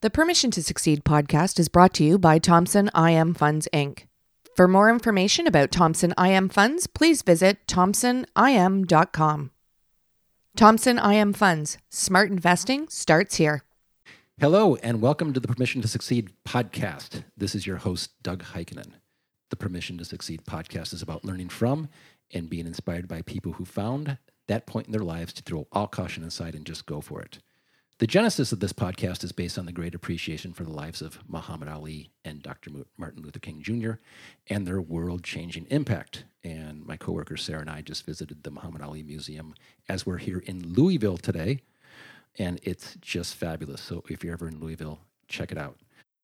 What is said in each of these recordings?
The Permission to Succeed podcast is brought to you by Thompson IM Funds Inc. For more information about Thompson IM Funds, please visit thompsonim.com. Thompson IM Funds, smart investing starts here. Hello, and welcome to the Permission to Succeed podcast. This is your host, Doug Heikkinen. The Permission to Succeed podcast is about learning from and being inspired by people who found that point in their lives to throw all caution aside and just go for it. The genesis of this podcast is based on the great appreciation for the lives of Muhammad Ali and Dr. Martin Luther King Jr. and their world changing impact. And my coworker Sarah and I just visited the Muhammad Ali Museum as we're here in Louisville today. And it's just fabulous. So if you're ever in Louisville, check it out.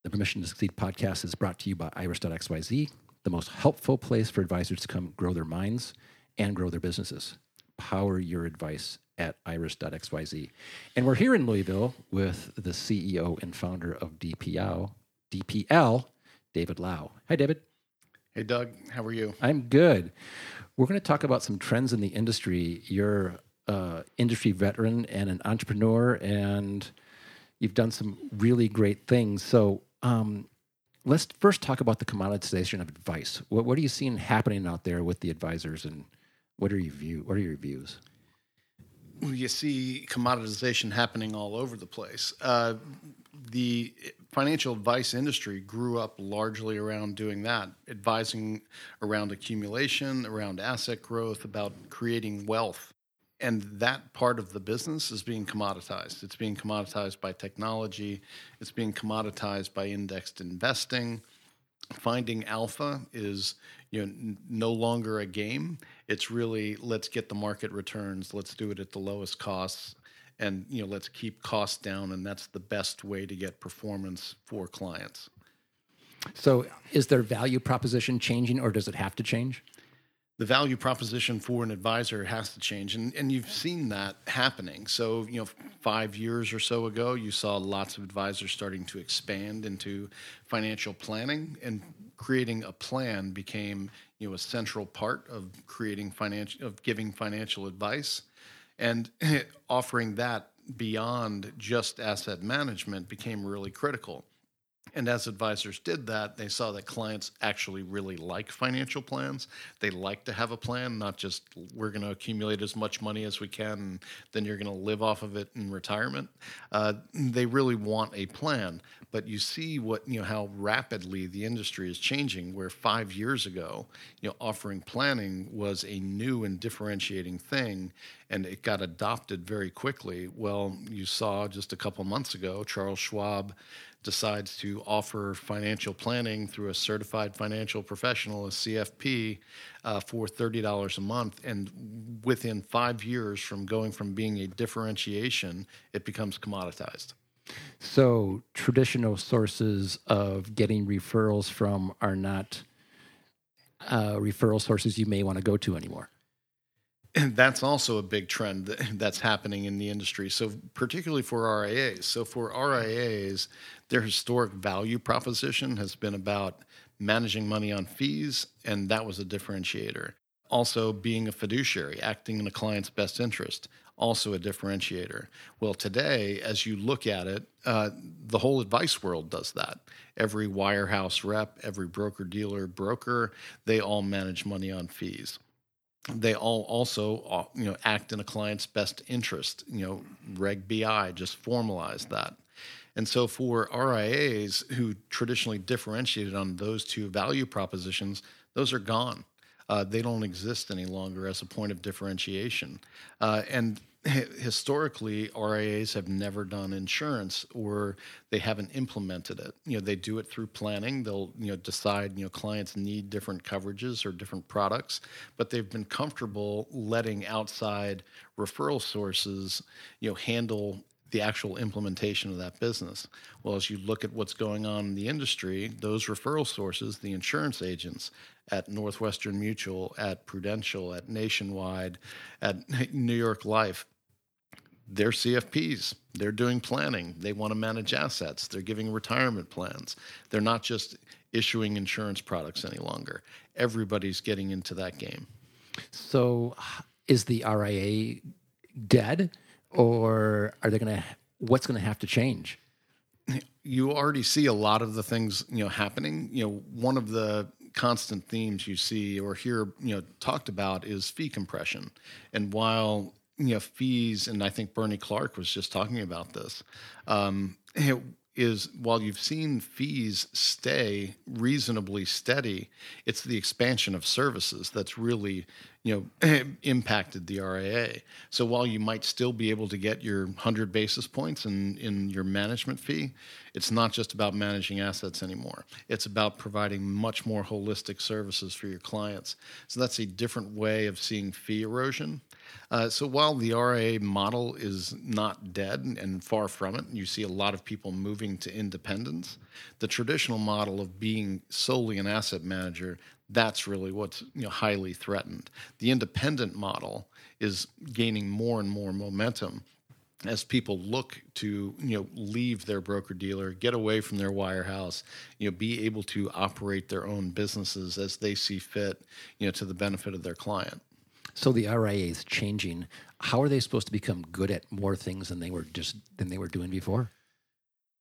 The Permission to Succeed podcast is brought to you by iris.xyz, the most helpful place for advisors to come grow their minds and grow their businesses. Power your advice at iris.xyz. And we're here in Louisville with the CEO and founder of DPL, DPL, David Lau. Hi, David. Hey, Doug. How are you? I'm good. We're going to talk about some trends in the industry. You're an industry veteran and an entrepreneur, and you've done some really great things. So, um, let's first talk about the commoditization of advice. What, what are you seeing happening out there with the advisors, and what are your view? What are your views? You see commoditization happening all over the place. Uh, the financial advice industry grew up largely around doing that, advising around accumulation, around asset growth, about creating wealth. And that part of the business is being commoditized. It's being commoditized by technology, it's being commoditized by indexed investing. Finding alpha is you know n- no longer a game. It's really let's get the market returns. Let's do it at the lowest costs and you know let's keep costs down and that's the best way to get performance for clients. So is their value proposition changing or does it have to change the value proposition for an advisor has to change and, and you've seen that happening. So you know five years or so ago you saw lots of advisors starting to expand into financial planning and creating a plan became you know a central part of creating financial of giving financial advice and offering that beyond just asset management became really critical and as advisors did that, they saw that clients actually really like financial plans. They like to have a plan, not just we're going to accumulate as much money as we can and then you're going to live off of it in retirement. Uh, they really want a plan. But you see what you know how rapidly the industry is changing. Where five years ago, you know, offering planning was a new and differentiating thing, and it got adopted very quickly. Well, you saw just a couple months ago, Charles Schwab decides to offer financial planning through a certified financial professional, a CFP, uh, for $30 a month. And within five years from going from being a differentiation, it becomes commoditized. So, traditional sources of getting referrals from are not uh, referral sources you may want to go to anymore. And that's also a big trend that's happening in the industry. So, particularly for RIAs. So, for RIAs, their historic value proposition has been about managing money on fees, and that was a differentiator. Also, being a fiduciary, acting in a client's best interest, also a differentiator. Well, today, as you look at it, uh, the whole advice world does that. Every wirehouse rep, every broker dealer broker, they all manage money on fees they all also uh, you know act in a client's best interest. You know reg bi just formalized that. And so for rias who traditionally differentiated on those two value propositions those are gone. Uh, they don't exist any longer as a point of differentiation. Uh, and historically RIAs have never done insurance or they haven't implemented it. You know, they do it through planning. They'll, you know, decide, you know, clients need different coverages or different products, but they've been comfortable letting outside referral sources, you know, handle the actual implementation of that business. Well, as you look at what's going on in the industry, those referral sources, the insurance agents at Northwestern Mutual, at Prudential, at Nationwide, at New York Life, they're CFPs. They're doing planning. They want to manage assets. They're giving retirement plans. They're not just issuing insurance products any longer. Everybody's getting into that game. So, is the RIA dead, or are they going to? What's going to have to change? you already see a lot of the things you know happening. You know, one of the constant themes you see or hear you know talked about is fee compression, and while you know fees, and I think Bernie Clark was just talking about this. Um, is while you've seen fees stay reasonably steady, it's the expansion of services that's really you know impacted the RIA. So while you might still be able to get your 100 basis points in in your management fee, it's not just about managing assets anymore. It's about providing much more holistic services for your clients. So that's a different way of seeing fee erosion. Uh, so while the RIA model is not dead and far from it, you see a lot of people moving to independence. The traditional model of being solely an asset manager, that's really what's you know, highly threatened. The independent model is gaining more and more momentum as people look to you know leave their broker dealer get away from their wirehouse you know be able to operate their own businesses as they see fit you know to the benefit of their client so the RIA is changing. How are they supposed to become good at more things than they were just than they were doing before?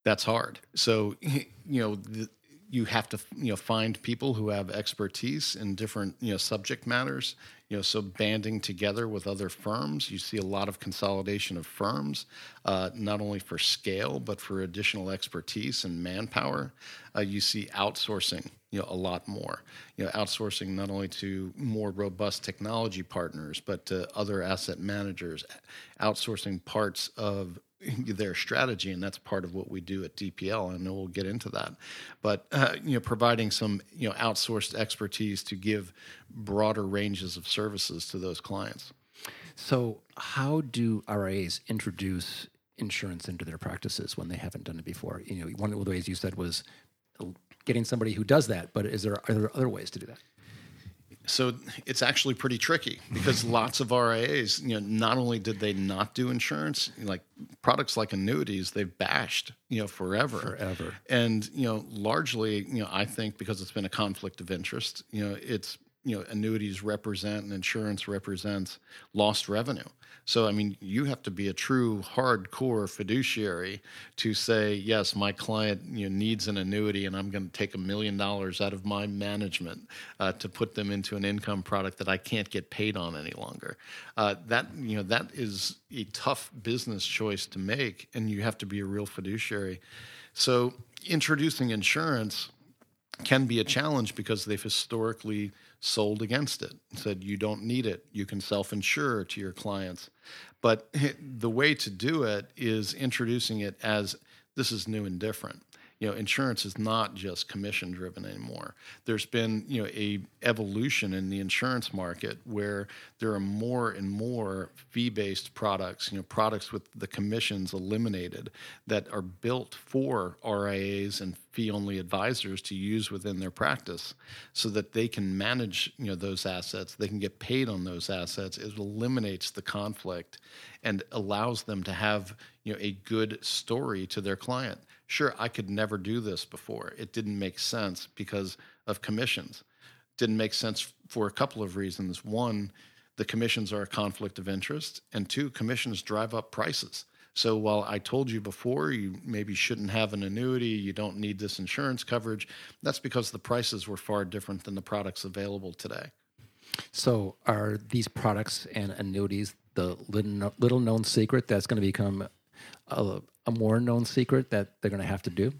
That's hard. So you know the, you have to you know find people who have expertise in different you know subject matters. You know so banding together with other firms you see a lot of consolidation of firms uh, not only for scale but for additional expertise and manpower. Uh, you see outsourcing you know a lot more. You know outsourcing not only to more robust technology partners but to other asset managers. Outsourcing parts of their strategy, and that's part of what we do at DPL. And we'll get into that, but uh, you know, providing some you know outsourced expertise to give broader ranges of services to those clients. So, how do RIAs introduce insurance into their practices when they haven't done it before? You know, one of the ways you said was getting somebody who does that, but is there are there other ways to do that? So it's actually pretty tricky because lots of RIAs, you know, not only did they not do insurance, like products like annuities, they've bashed, you know, forever. Forever. And, you know, largely, you know, I think because it's been a conflict of interest, you know, it's you know annuities represent and insurance represents lost revenue. So i mean you have to be a true hardcore fiduciary to say yes my client you know, needs an annuity and i'm going to take a million dollars out of my management uh, to put them into an income product that i can't get paid on any longer. Uh, that you know that is a tough business choice to make and you have to be a real fiduciary. So introducing insurance can be a challenge because they've historically sold against it said you don't need it. You can self-insure to your clients. But the way to do it is introducing it as this is new and different you know insurance is not just commission driven anymore. There's been you know a evolution in the insurance market where there are more and more fee based products you know products with the commissions eliminated that are built for RIAs and fee only advisors to use within their practice so that they can manage you know those assets. They can get paid on those assets. It eliminates the conflict and allows them to have you know a good story to their client sure, I could never do this before. It didn't make sense because of commissions. Didn't make sense for a couple of reasons. One, the commissions are a conflict of interest, and two, commissions drive up prices. So while I told you before you maybe shouldn't have an annuity, you don't need this insurance coverage, that's because the prices were far different than the products available today. So are these products and annuities the little known secret that's going to become a, a more known secret that they're going to have to do?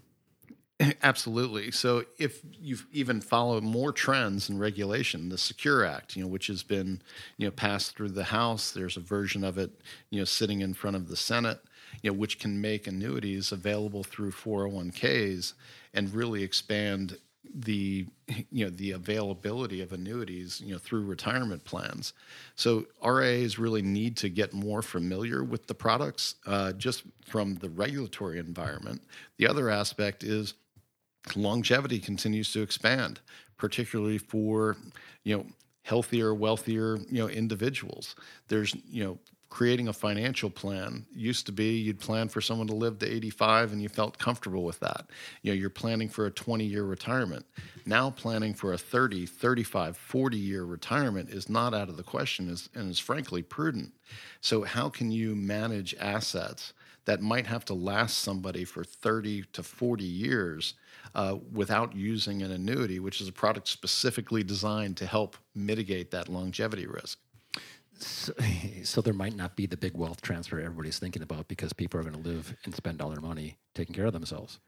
Absolutely. So if you've even followed more trends and regulation, the Secure Act, you know, which has been, you know, passed through the House, there's a version of it, you know, sitting in front of the Senate, you know, which can make annuities available through 401ks and really expand the you know the availability of annuities you know through retirement plans. So RIAs really need to get more familiar with the products uh, just from the regulatory environment. The other aspect is longevity continues to expand particularly for you know healthier wealthier you know individuals. There's you know creating a financial plan used to be you'd plan for someone to live to 85 and you felt comfortable with that. You know you're planning for a 20 year retirement. Now planning for a 30 35 40 year retirement is not out of the question is, and is frankly prudent. So how can you manage assets that might have to last somebody for 30 to 40 years uh, without using an annuity, which is a product specifically designed to help mitigate that longevity risk. So, so, there might not be the big wealth transfer everybody's thinking about because people are going to live and spend all their money taking care of themselves.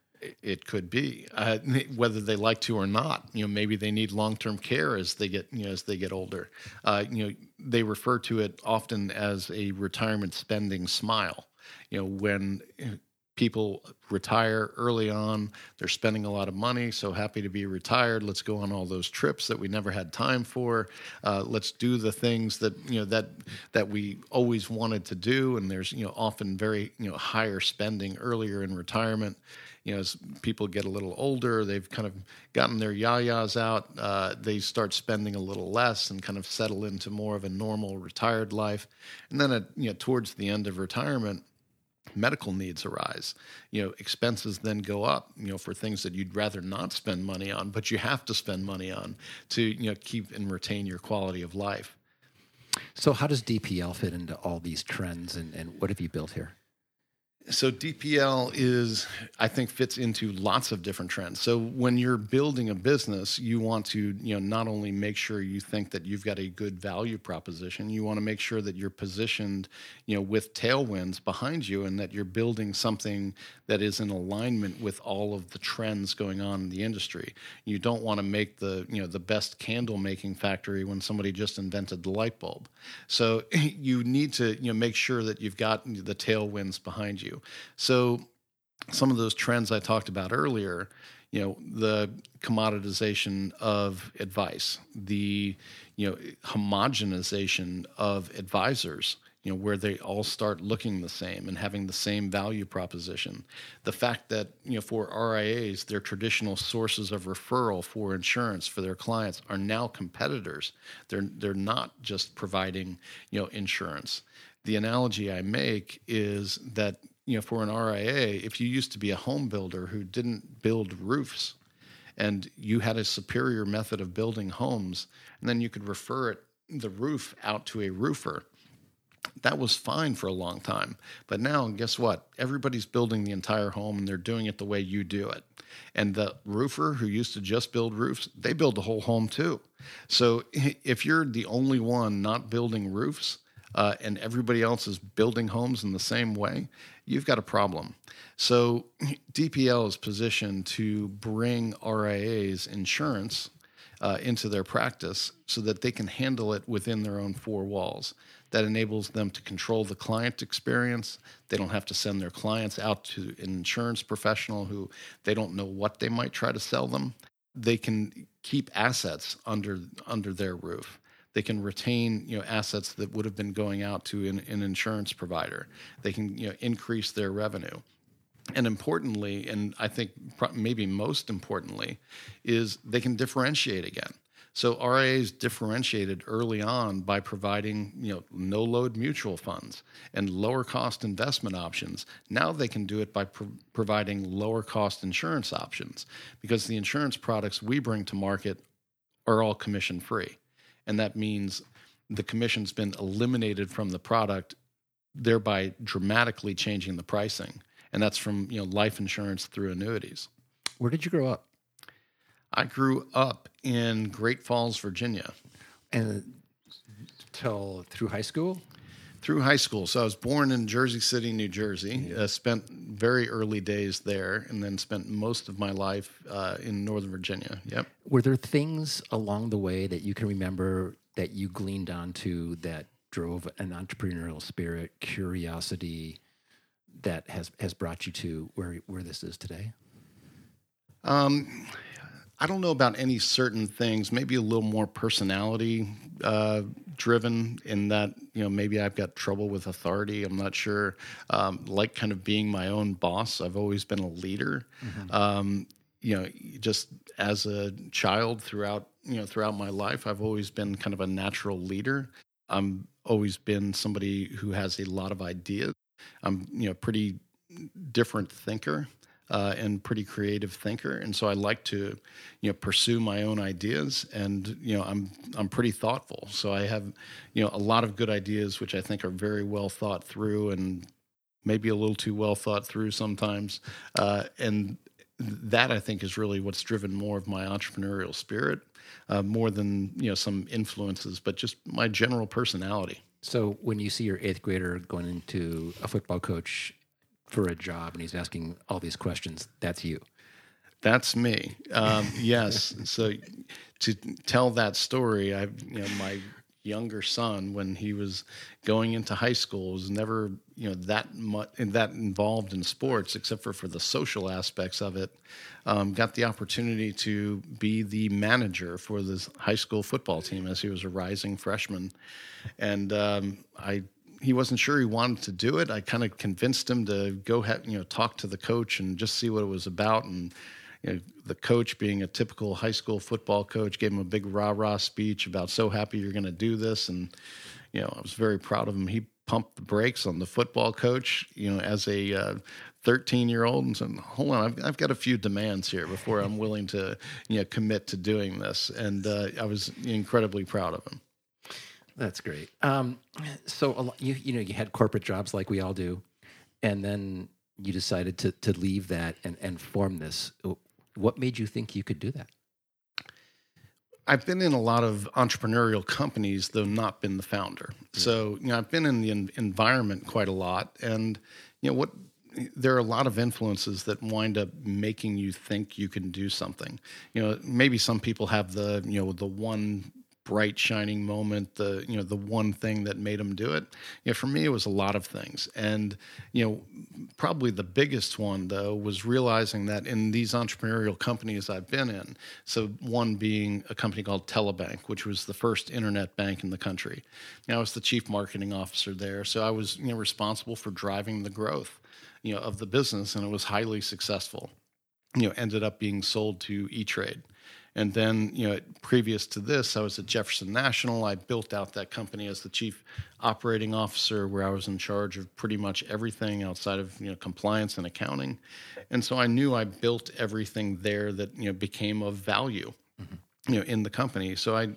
It could be uh, whether they like to or not. You know, maybe they need long-term care as they get you know as they get older. Uh, you know, they refer to it often as a retirement spending smile. You know, when people retire early on. They're spending a lot of money, so happy to be retired. Let's go on all those trips that we never had time for. Uh, let's do the things that you know that that we always wanted to do. And there's you know often very you know higher spending earlier in retirement. You know, as people get a little older, they've kind of gotten their yayas out. Uh, they start spending a little less and kind of settle into more of a normal retired life. And then, at, you know, towards the end of retirement, medical needs arise you know expenses then go up you know for things that you'd rather not spend money on but you have to spend money on to you know keep and retain your quality of life. So how does dpl fit into all these trends and, and what have you built here so DPL is, I think, fits into lots of different trends. So when you're building a business, you want to, you know, not only make sure you think that you've got a good value proposition, you want to make sure that you're positioned, you know, with tailwinds behind you, and that you're building something that is in alignment with all of the trends going on in the industry. You don't want to make the, you know, the best candle making factory when somebody just invented the light bulb. So you need to, you know, make sure that you've got the tailwinds behind you. So some of those trends I talked about earlier, you know, the commoditization of advice, the you know homogenization of advisors, you know, where they all start looking the same and having the same value proposition. The fact that you know for RIAs, their traditional sources of referral for insurance for their clients are now competitors. They're they're not just providing you know insurance. The analogy I make is that you know, for an RIA, if you used to be a home builder who didn't build roofs and you had a superior method of building homes, and then you could refer it, the roof out to a roofer, that was fine for a long time. But now, guess what? Everybody's building the entire home and they're doing it the way you do it. And the roofer who used to just build roofs, they build the whole home too. So if you're the only one not building roofs, uh, and everybody else is building homes in the same way, you've got a problem. So DPL is positioned to bring RIAs insurance uh, into their practice so that they can handle it within their own four walls. That enables them to control the client experience. They don't have to send their clients out to an insurance professional who they don't know what they might try to sell them. They can keep assets under under their roof they can retain you know assets that would have been going out to an, an insurance provider. They can you know increase their revenue and importantly, and I think maybe most importantly, is they can differentiate again. So RIAs differentiated early on by providing you know no load mutual funds and lower cost investment options. Now they can do it by pro- providing lower cost insurance options because the insurance products we bring to market are all commission free and that means the commission's been eliminated from the product, thereby dramatically changing the pricing. And that's from you know life insurance through annuities. Where did you grow up? I grew up in Great Falls, Virginia. And till through high school? through high school. So I was born in Jersey City, New Jersey. Uh, spent very early days there, and then spent most of my life uh, in Northern Virginia. Yep. Were there things along the way that you can remember that you gleaned onto that drove an entrepreneurial spirit, curiosity that has has brought you to where where this is today? Um, I don't know about any certain things. Maybe a little more personality uh, driven in that you know maybe I've got trouble with authority. I'm not sure. Um, like kind of being my own boss. I've always been a leader. Mm-hmm. Um, you know, just as a child throughout you know throughout my life, I've always been kind of a natural leader. I'm always been somebody who has a lot of ideas. I'm you know pretty different thinker uh, and pretty creative thinker, and so I like to, you know, pursue my own ideas, and you know, I'm I'm pretty thoughtful, so I have, you know, a lot of good ideas which I think are very well thought through and maybe a little too well thought through sometimes, uh, and that I think is really what's driven more of my entrepreneurial spirit, uh, more than you know some influences, but just my general personality. So when you see your eighth grader going into a football coach for a job and he's asking all these questions, that's you. That's me. Um, yes. so to tell that story, I, you know, my younger son, when he was going into high school, was never, you know, that much that involved in sports, except for for the social aspects of it. Um, got the opportunity to be the manager for this high school football team as he was a rising freshman, and um, I he wasn't sure he wanted to do it. I kind of convinced him to go, ha- you know, talk to the coach and just see what it was about. And you know, the coach, being a typical high school football coach, gave him a big rah rah speech about so happy you're going to do this. And you know, I was very proud of him. He pumped the brakes on the football coach, you know, as a uh, 13 year old and said, hold on, I've, I've, got a few demands here before I'm willing to, you know, commit to doing this. And uh, I was incredibly proud of him. That's great. Um, so you, you know, you had corporate jobs like we all do, and then you decided to, to leave that and, and form this. What made you think you could do that? I've been in a lot of entrepreneurial companies, though not been the founder. Mm-hmm. So, you know, I've been in the environment quite a lot, and you know what. There are a lot of influences that wind up making you think you can do something. You know, maybe some people have the you know the one bright shining moment the you know the one thing that made him do it. You know for me it was a lot of things. And you know probably the biggest one though was realizing that in these entrepreneurial companies I've been in so one being a company called Telebank which was the first internet bank in the country. Know, I was the chief marketing officer there so I was you know responsible for driving the growth you know of the business and it was highly successful. You know ended up being sold to E-Trade and then, you know, previous to this, I was at Jefferson National. I built out that company as the chief operating officer, where I was in charge of pretty much everything outside of you know compliance and accounting. And so I knew I built everything there that you know became of value, mm-hmm. you know, in the company. So I,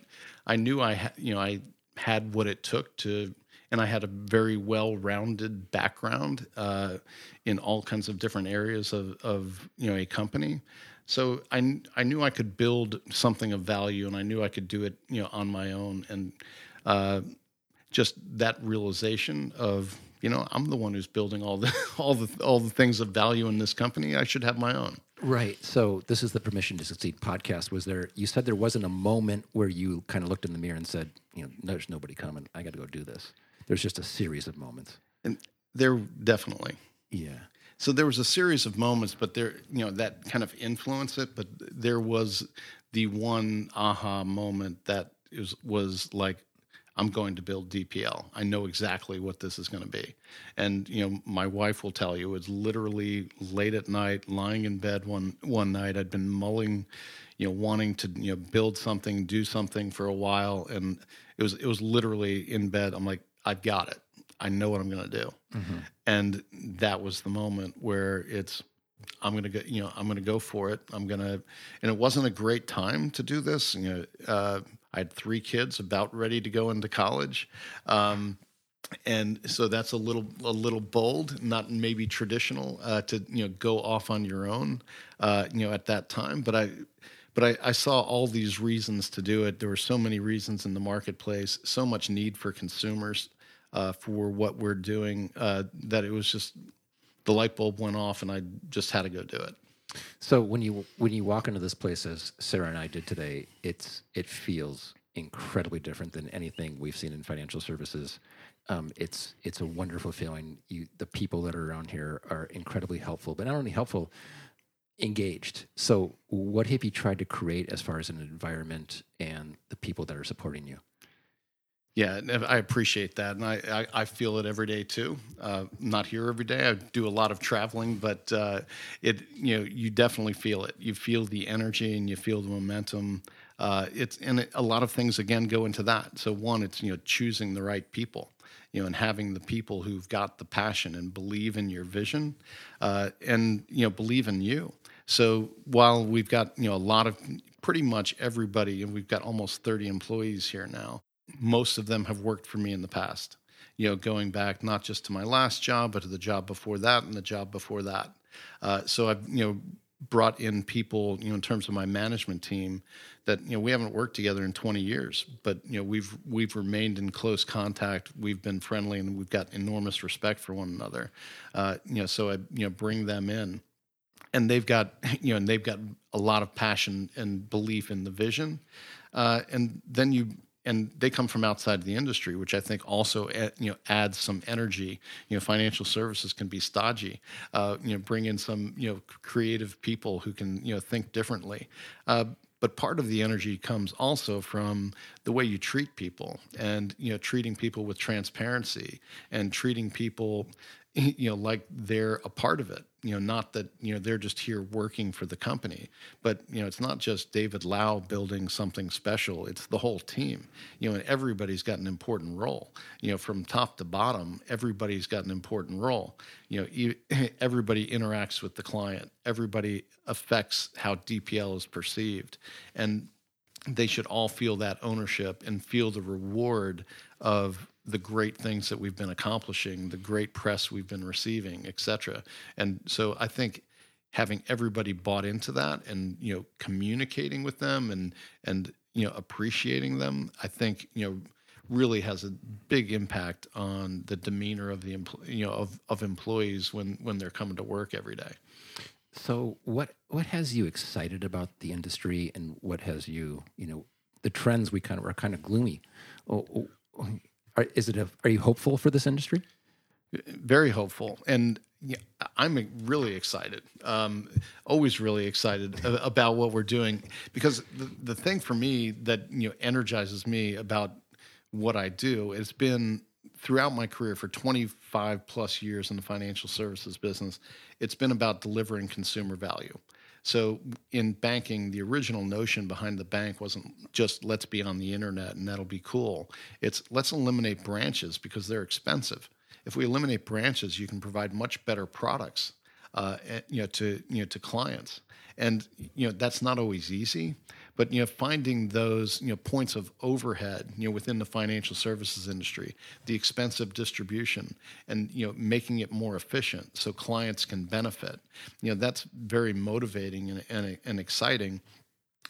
I knew I ha- you know I had what it took to and I had a very well-rounded background uh, in all kinds of different areas of, of you know a company. So I, I knew I could build something of value, and I knew I could do it, you know, on my own. And uh, just that realization of, you know, I'm the one who's building all the all the all the things of value in this company. I should have my own. Right. So this is the Permission to Succeed podcast. Was there? You said there wasn't a moment where you kind of looked in the mirror and said, you know, there's nobody coming. I got to go do this. There's just a series of moments. And there definitely. Yeah. So there was a series of moments, but there, you know, that kind of influenced it. But there was the one aha moment that was was like, I'm going to build DPL. I know exactly what this is going to be. And you know, my wife will tell you it's literally late at night, lying in bed one one night. I'd been mulling, you know, wanting to you know build something, do something for a while, and it was it was literally in bed. I'm like, I've got it. I know what I'm going to do. Mm-hmm. And that was the moment where it's, I'm going to go, you know, I'm going to go for it. I'm going to, and it wasn't a great time to do this. You know, uh, I had three kids about ready to go into college. Um, and so that's a little a little bold, not maybe traditional uh, to you know go off on your own, uh, you know at that time. But I but I, I, saw all these reasons to do it. There were so many reasons in the marketplace, so much need for consumers uh, for what we're doing uh, that it was just the light bulb went off and I just had to go do it. So when you when you walk into this place as Sarah and I did today, it's it feels incredibly different than anything we've seen in financial services. Um, it's it's a wonderful feeling. You the people that are around here are incredibly helpful, but not only helpful, engaged. So what have you tried to create as far as an environment and the people that are supporting you? Yeah, I appreciate that, and I, I, I feel it every day too. Uh, not here every day. I do a lot of traveling, but uh, it you know you definitely feel it. You feel the energy and you feel the momentum. Uh, it's and a lot of things again go into that. So one, it's you know choosing the right people, you know, and having the people who've got the passion and believe in your vision, uh, and you know believe in you. So while we've got you know a lot of pretty much everybody, and we've got almost 30 employees here now most of them have worked for me in the past. you know, going back not just to my last job, but to the job before that and the job before that. Uh, so I've you know brought in people, you know, in terms of my management team that, you know, we haven't worked together in 20 years, but, you know, we've, we've remained in close contact. We've been friendly and we've got enormous respect for one another. Uh, you know, so I, you know, bring them in and they've got, you know, and they've got a lot of passion and belief in the vision. Uh, and then you and they come from outside the industry, which I think also eh, you know adds some energy. You know, financial services can be stodgy. Uh, you know, bring in some you know creative people who can you know think differently. Uh, but part of the energy comes also from the way you treat people and you know treating people with transparency and treating people you know like they're a part of it you know not that you know they're just here working for the company. But you know it's not just david lau building something special it's the whole team. You know and everybody's got an important role. You know from top to bottom everybody's got an important role. You know everybody interacts with the client everybody affects how dpl is perceived. And they should all feel that ownership and feel the reward of the great things that we've been accomplishing, the great press we've been receiving, et cetera. And so I think having everybody bought into that and you know communicating with them and and you know appreciating them, I think you know really has a big impact on the demeanor of the you know of, of employees when when they're coming to work every day. So what what has you excited about the industry and what has you you know the trends we kind of are kind of gloomy. Oh, oh, are, is it a, are you hopeful for this industry? Very hopeful, and yeah, I'm really excited. Um, always really excited about what we're doing because the, the thing for me that you know energizes me about what I do it's been throughout my career for 25 plus years in the financial services business. It's been about delivering consumer value. So in banking, the original notion behind the bank wasn't just let's be on the internet and that'll be cool. It's let's eliminate branches because they're expensive. If we eliminate branches, you can provide much better products, uh, you know, to you know to clients. And you know that's not always easy, but you know finding those you know points of overhead you know within the financial services industry the expensive distribution and you know making it more efficient so clients can benefit you know that's very motivating and, and, and exciting.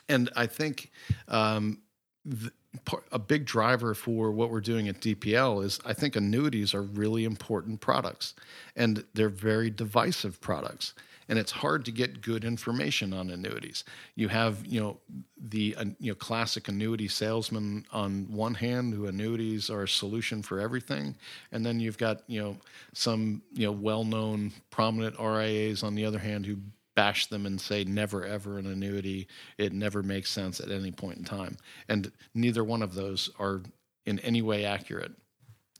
And i think um, the, a big driver for what we're doing at DPL is I think annuities are really important products and they're very divisive products and it's hard to get good information on annuities. You have, you know, the uh, you know classic annuity salesman on one hand, who annuities are a solution for everything, and then you've got you know some you know well-known prominent RIAs on the other hand who bash them and say never ever an annuity. It never makes sense at any point in time, and neither one of those are in any way accurate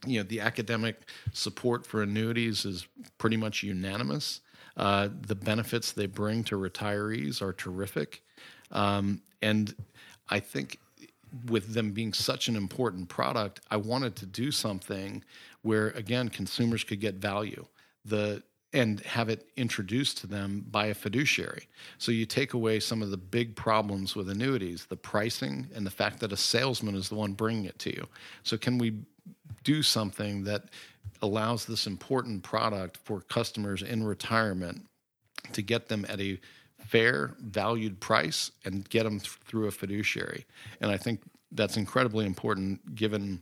you know the academic support for annuities is pretty much unanimous uh, the benefits they bring to retirees are terrific. Um, and I think with them being such an important product, I wanted to do something where, again, consumers could get value. The and have it introduced to them by a fiduciary. So you take away some of the big problems with annuities, the pricing and the fact that a salesman is the one bringing it to you. So can we do something that allows this important product for customers in retirement to get them at a fair, valued price and get them th- through a fiduciary. And I think that's incredibly important given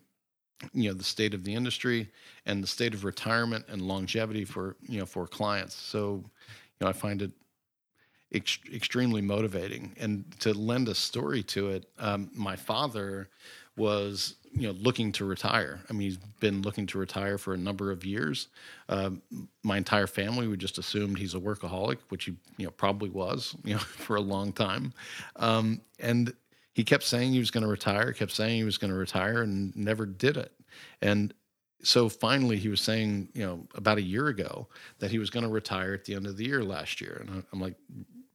you know the state of the industry and the state of retirement and longevity for you know for clients. So you know I find it ex- extremely motivating. And to lend a story to it, um, my father was you know looking to retire. I mean, he's been looking to retire for a number of years. Uh, my entire family we just assumed he's a workaholic, which he you know probably was you know for a long time. Um, and he kept saying he was going to retire, kept saying he was going to retire, and never did it. And so finally, he was saying, you know, about a year ago that he was going to retire at the end of the year last year. And I'm like,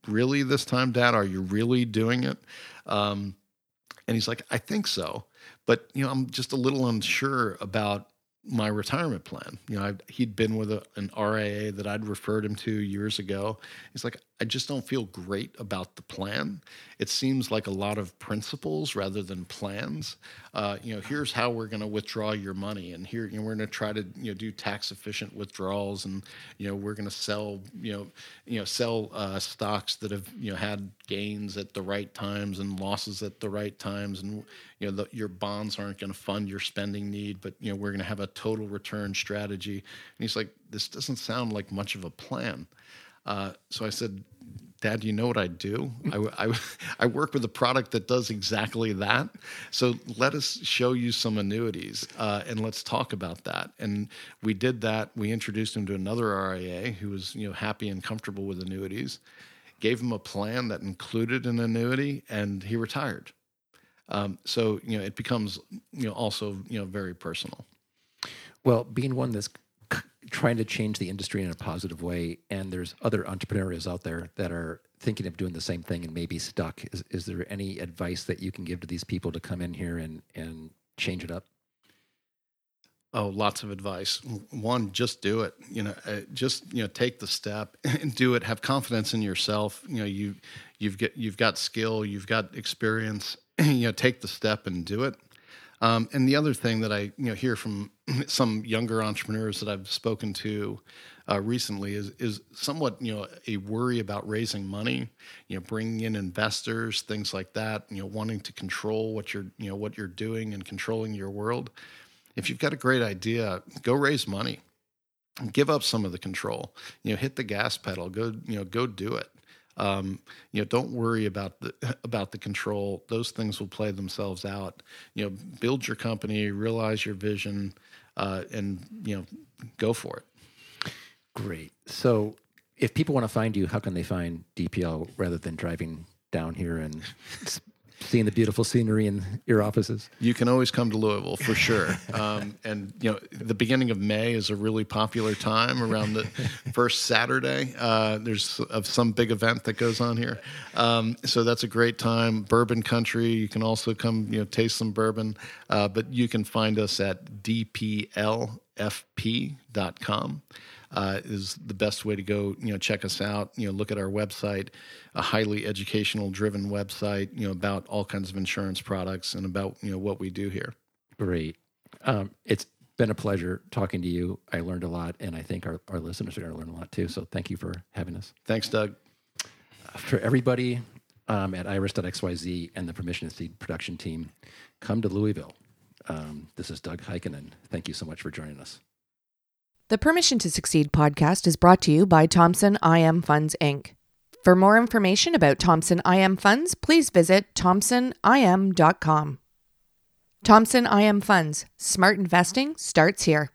really, this time, Dad? Are you really doing it? Um, and he's like, I think so. But, you know, I'm just a little unsure about my retirement plan. You know, I'd, he'd been with a, an RIA that I'd referred him to years ago. He's like, I just don't feel great about the plan. It seems like a lot of principles rather than plans. Uh, you know, here's how we're going to withdraw your money, and here you know, we're going to try to you know do tax efficient withdrawals, and you know we're going to sell you know you know sell uh, stocks that have you know had gains at the right times and losses at the right times, and you know the, your bonds aren't going to fund your spending need, but you know we're going to have a total return strategy. And he's like, this doesn't sound like much of a plan. Uh, so I said, Dad, you know what I do? I, I, I, work with a product that does exactly that. So let us show you some annuities uh, and let's talk about that. And we did that. We introduced him to another RIA who was you know happy and comfortable with annuities, gave him a plan that included an annuity, and he retired. Um, so you know it becomes you know also you know very personal. Well, being one that's trying to change the industry in a positive way, and there's other entrepreneurs out there that are thinking of doing the same thing and maybe stuck. Is, is there any advice that you can give to these people to come in here and and change it up? Oh, lots of advice. One, just do it. You know, uh, just you know, take the step and do it. Have confidence in yourself. You know, you you've got you've got skill, you've got experience. you know, take the step and do it. Um, and the other thing that I you know hear from some younger entrepreneurs that I've spoken to uh, recently is is somewhat you know a worry about raising money, you know, bringing in investors, things like that. You know, wanting to control what you're you know what you're doing and controlling your world. If you've got a great idea, go raise money. Give up some of the control. You know, hit the gas pedal. Go you know go do it. Um, you know, don't worry about the about the control. Those things will play themselves out. You know, build your company, realize your vision, uh, and you know, go for it. Great. So, if people want to find you, how can they find DPL rather than driving down here and seeing the beautiful scenery in your offices? You can always come to Louisville for sure. Um, and you know, the beginning of May is a really popular time around the first Saturday. Uh, there's of some big event that goes on here, um, so that's a great time. Bourbon country. You can also come, you know, taste some bourbon. Uh, but you can find us at dplfp.com uh, is the best way to go. You know, check us out. You know, look at our website, a highly educational driven website. You know, about all kinds of insurance products and about you know what we do here. Great. Um, it's been a pleasure talking to you. I learned a lot, and I think our, our listeners are going to learn a lot too. So thank you for having us. Thanks, Doug. For everybody um, at iris.xyz and the Permission to Succeed production team, come to Louisville. Um, this is Doug Heikkinen. Thank you so much for joining us. The Permission to Succeed podcast is brought to you by Thompson IM Funds, Inc. For more information about Thompson IM Funds, please visit thompsonim.com. Thompson IM Funds, smart investing starts here.